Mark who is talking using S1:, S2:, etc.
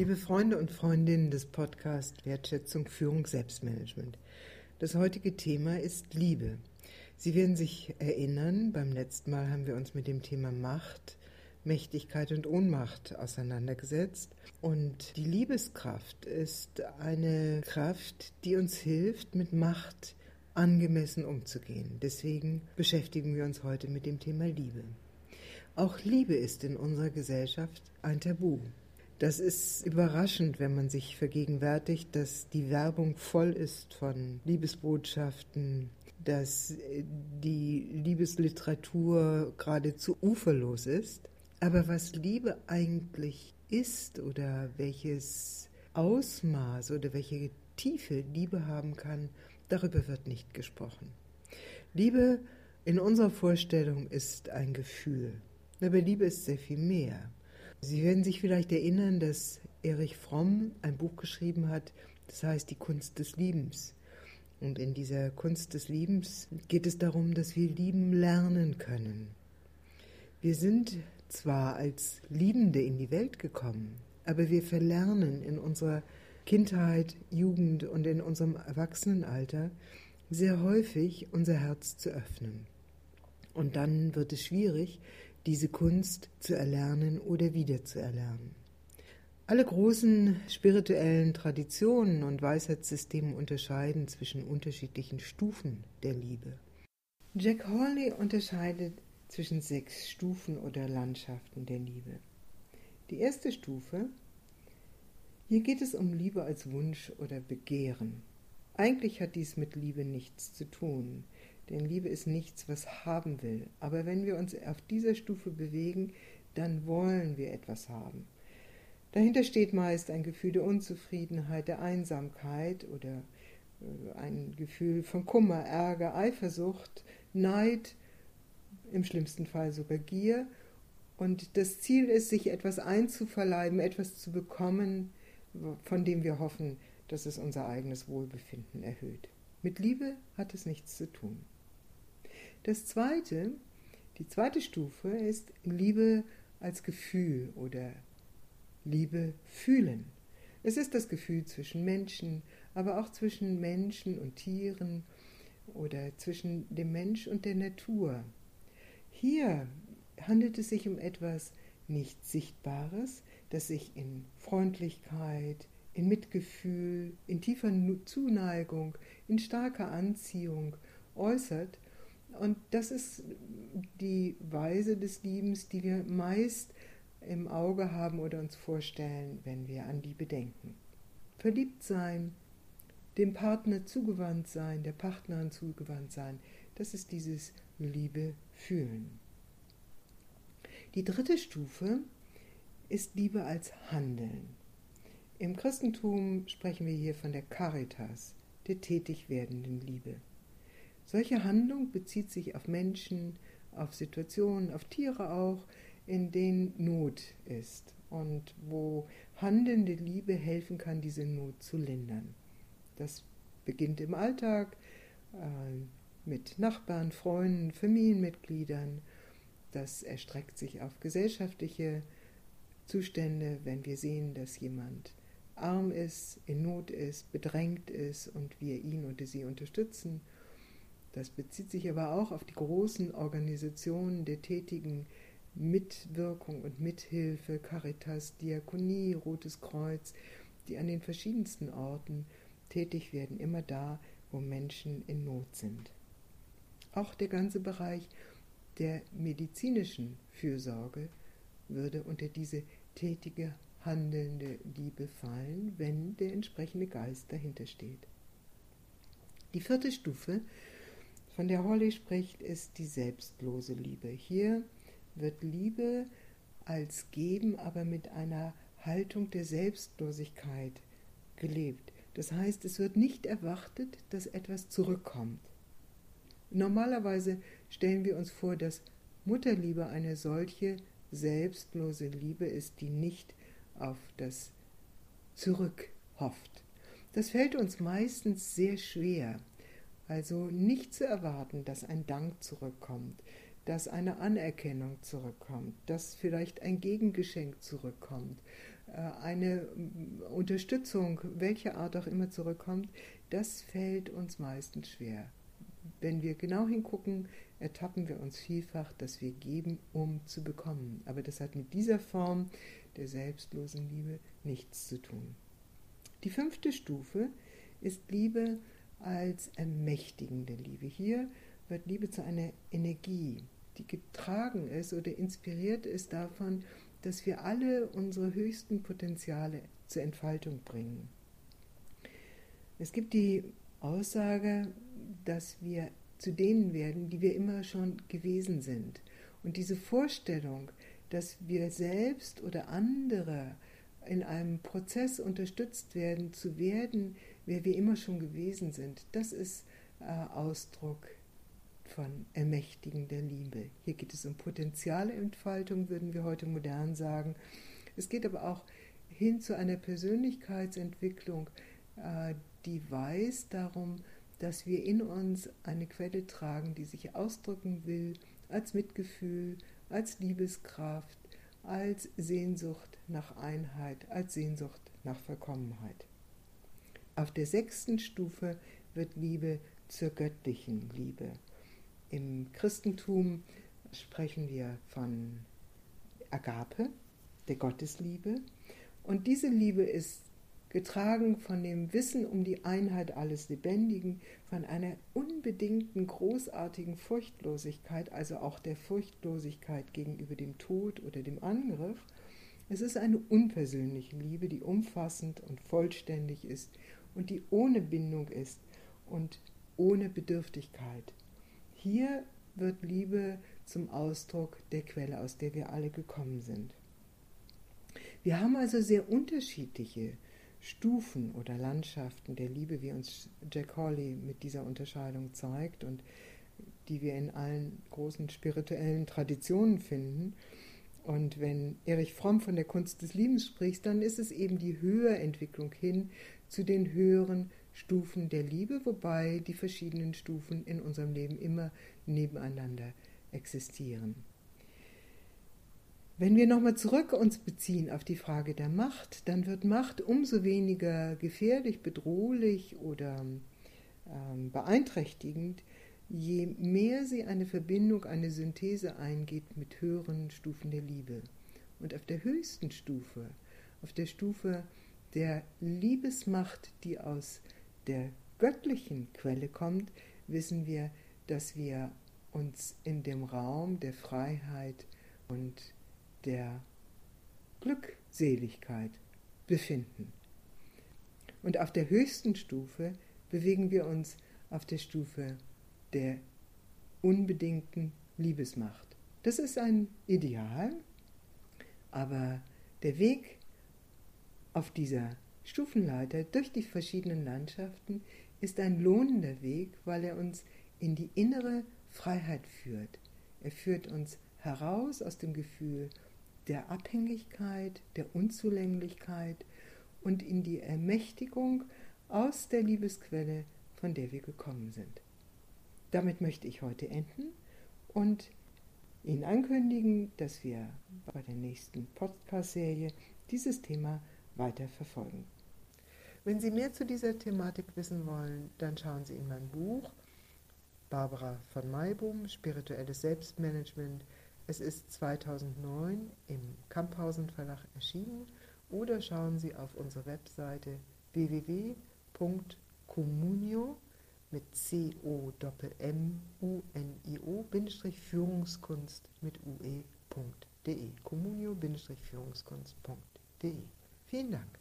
S1: Liebe Freunde und Freundinnen des Podcasts Wertschätzung, Führung, Selbstmanagement. Das heutige Thema ist Liebe. Sie werden sich erinnern, beim letzten Mal haben wir uns mit dem Thema Macht, Mächtigkeit und Ohnmacht auseinandergesetzt. Und die Liebeskraft ist eine Kraft, die uns hilft, mit Macht angemessen umzugehen. Deswegen beschäftigen wir uns heute mit dem Thema Liebe. Auch Liebe ist in unserer Gesellschaft ein Tabu. Das ist überraschend, wenn man sich vergegenwärtigt, dass die Werbung voll ist von Liebesbotschaften, dass die Liebesliteratur geradezu uferlos ist. Aber was Liebe eigentlich ist oder welches Ausmaß oder welche Tiefe Liebe haben kann, darüber wird nicht gesprochen. Liebe in unserer Vorstellung ist ein Gefühl. Aber Liebe ist sehr viel mehr. Sie werden sich vielleicht erinnern, dass Erich Fromm ein Buch geschrieben hat, das heißt Die Kunst des Liebens. Und in dieser Kunst des Liebens geht es darum, dass wir lieben lernen können. Wir sind zwar als Liebende in die Welt gekommen, aber wir verlernen in unserer Kindheit, Jugend und in unserem Erwachsenenalter sehr häufig unser Herz zu öffnen. Und dann wird es schwierig, diese Kunst zu erlernen oder wiederzuerlernen. Alle großen spirituellen Traditionen und Weisheitssysteme unterscheiden zwischen unterschiedlichen Stufen der Liebe. Jack Hawley unterscheidet zwischen sechs Stufen oder Landschaften der Liebe. Die erste Stufe, hier geht es um Liebe als Wunsch oder Begehren. Eigentlich hat dies mit Liebe nichts zu tun. Denn Liebe ist nichts, was haben will. Aber wenn wir uns auf dieser Stufe bewegen, dann wollen wir etwas haben. Dahinter steht meist ein Gefühl der Unzufriedenheit, der Einsamkeit oder äh, ein Gefühl von Kummer, Ärger, Eifersucht, Neid, im schlimmsten Fall sogar Gier. Und das Ziel ist, sich etwas einzuverleiben, etwas zu bekommen, von dem wir hoffen, dass es unser eigenes Wohlbefinden erhöht. Mit Liebe hat es nichts zu tun. Das zweite, die zweite Stufe ist Liebe als Gefühl oder Liebe fühlen. Es ist das Gefühl zwischen Menschen, aber auch zwischen Menschen und Tieren oder zwischen dem Mensch und der Natur. Hier handelt es sich um etwas nicht Sichtbares, das sich in Freundlichkeit, in Mitgefühl, in tiefer Zuneigung, in starker Anziehung äußert und das ist die Weise des Liebens, die wir meist im Auge haben oder uns vorstellen, wenn wir an Liebe denken. Verliebt sein, dem Partner zugewandt sein, der Partnerin zugewandt sein, das ist dieses Liebe fühlen. Die dritte Stufe ist Liebe als Handeln. Im Christentum sprechen wir hier von der Caritas, der tätig werdenden Liebe. Solche Handlung bezieht sich auf Menschen, auf Situationen, auf Tiere auch, in denen Not ist und wo handelnde Liebe helfen kann, diese Not zu lindern. Das beginnt im Alltag äh, mit Nachbarn, Freunden, Familienmitgliedern. Das erstreckt sich auf gesellschaftliche Zustände, wenn wir sehen, dass jemand arm ist, in Not ist, bedrängt ist und wir ihn oder sie unterstützen das bezieht sich aber auch auf die großen Organisationen der tätigen Mitwirkung und Mithilfe, Caritas, Diakonie, Rotes Kreuz, die an den verschiedensten Orten tätig werden, immer da, wo Menschen in Not sind. Auch der ganze Bereich der medizinischen Fürsorge würde unter diese tätige, handelnde Liebe fallen, wenn der entsprechende Geist dahinter steht. Die vierte Stufe von der Holly spricht, ist die selbstlose Liebe. Hier wird Liebe als Geben, aber mit einer Haltung der Selbstlosigkeit gelebt. Das heißt, es wird nicht erwartet, dass etwas zurückkommt. Normalerweise stellen wir uns vor, dass Mutterliebe eine solche selbstlose Liebe ist, die nicht auf das Zurück hofft. Das fällt uns meistens sehr schwer. Also nicht zu erwarten, dass ein Dank zurückkommt, dass eine Anerkennung zurückkommt, dass vielleicht ein Gegengeschenk zurückkommt, eine Unterstützung, welche Art auch immer zurückkommt, das fällt uns meistens schwer. Wenn wir genau hingucken, ertappen wir uns vielfach, dass wir geben, um zu bekommen. Aber das hat mit dieser Form der selbstlosen Liebe nichts zu tun. Die fünfte Stufe ist Liebe als ermächtigende Liebe. Hier wird Liebe zu einer Energie, die getragen ist oder inspiriert ist davon, dass wir alle unsere höchsten Potenziale zur Entfaltung bringen. Es gibt die Aussage, dass wir zu denen werden, die wir immer schon gewesen sind. Und diese Vorstellung, dass wir selbst oder andere in einem Prozess unterstützt werden, zu werden, wer wir immer schon gewesen sind, das ist äh, Ausdruck von ermächtigender Liebe. Hier geht es um Potenzialentfaltung, würden wir heute modern sagen. Es geht aber auch hin zu einer Persönlichkeitsentwicklung, äh, die weiß darum, dass wir in uns eine Quelle tragen, die sich ausdrücken will als Mitgefühl, als Liebeskraft, als Sehnsucht nach Einheit, als Sehnsucht nach Vollkommenheit. Auf der sechsten Stufe wird Liebe zur göttlichen Liebe. Im Christentum sprechen wir von Agape, der Gottesliebe. Und diese Liebe ist getragen von dem Wissen um die Einheit alles Lebendigen, von einer unbedingten, großartigen Furchtlosigkeit, also auch der Furchtlosigkeit gegenüber dem Tod oder dem Angriff. Es ist eine unpersönliche Liebe, die umfassend und vollständig ist und die ohne Bindung ist und ohne Bedürftigkeit. Hier wird Liebe zum Ausdruck der Quelle, aus der wir alle gekommen sind. Wir haben also sehr unterschiedliche Stufen oder Landschaften der Liebe, wie uns Jack Hawley mit dieser Unterscheidung zeigt und die wir in allen großen spirituellen Traditionen finden. Und wenn Erich Fromm von der Kunst des Liebens spricht, dann ist es eben die Höherentwicklung hin zu den höheren Stufen der Liebe, wobei die verschiedenen Stufen in unserem Leben immer nebeneinander existieren. Wenn wir nochmal zurück uns beziehen auf die Frage der Macht, dann wird Macht umso weniger gefährlich, bedrohlich oder ähm, beeinträchtigend, je mehr sie eine Verbindung, eine Synthese eingeht mit höheren Stufen der Liebe. Und auf der höchsten Stufe, auf der Stufe der Liebesmacht, die aus der göttlichen Quelle kommt, wissen wir, dass wir uns in dem Raum der Freiheit und der Glückseligkeit befinden. Und auf der höchsten Stufe bewegen wir uns auf der Stufe der unbedingten Liebesmacht. Das ist ein Ideal, aber der Weg auf dieser Stufenleiter durch die verschiedenen Landschaften ist ein lohnender Weg, weil er uns in die innere Freiheit führt. Er führt uns heraus aus dem Gefühl der Abhängigkeit, der Unzulänglichkeit und in die Ermächtigung aus der Liebesquelle, von der wir gekommen sind. Damit möchte ich heute enden und Ihnen ankündigen, dass wir bei der nächsten Podcast-Serie dieses Thema weiter verfolgen. Wenn Sie mehr zu dieser Thematik wissen wollen, dann schauen Sie in mein Buch Barbara von Maibum, Spirituelles Selbstmanagement, es ist 2009 im Kamphausen Verlag erschienen oder schauen Sie auf unsere Webseite www.communio mit c o m u n i o Führungskunst mit ue.de communio-führungskunst.de Vielen Dank.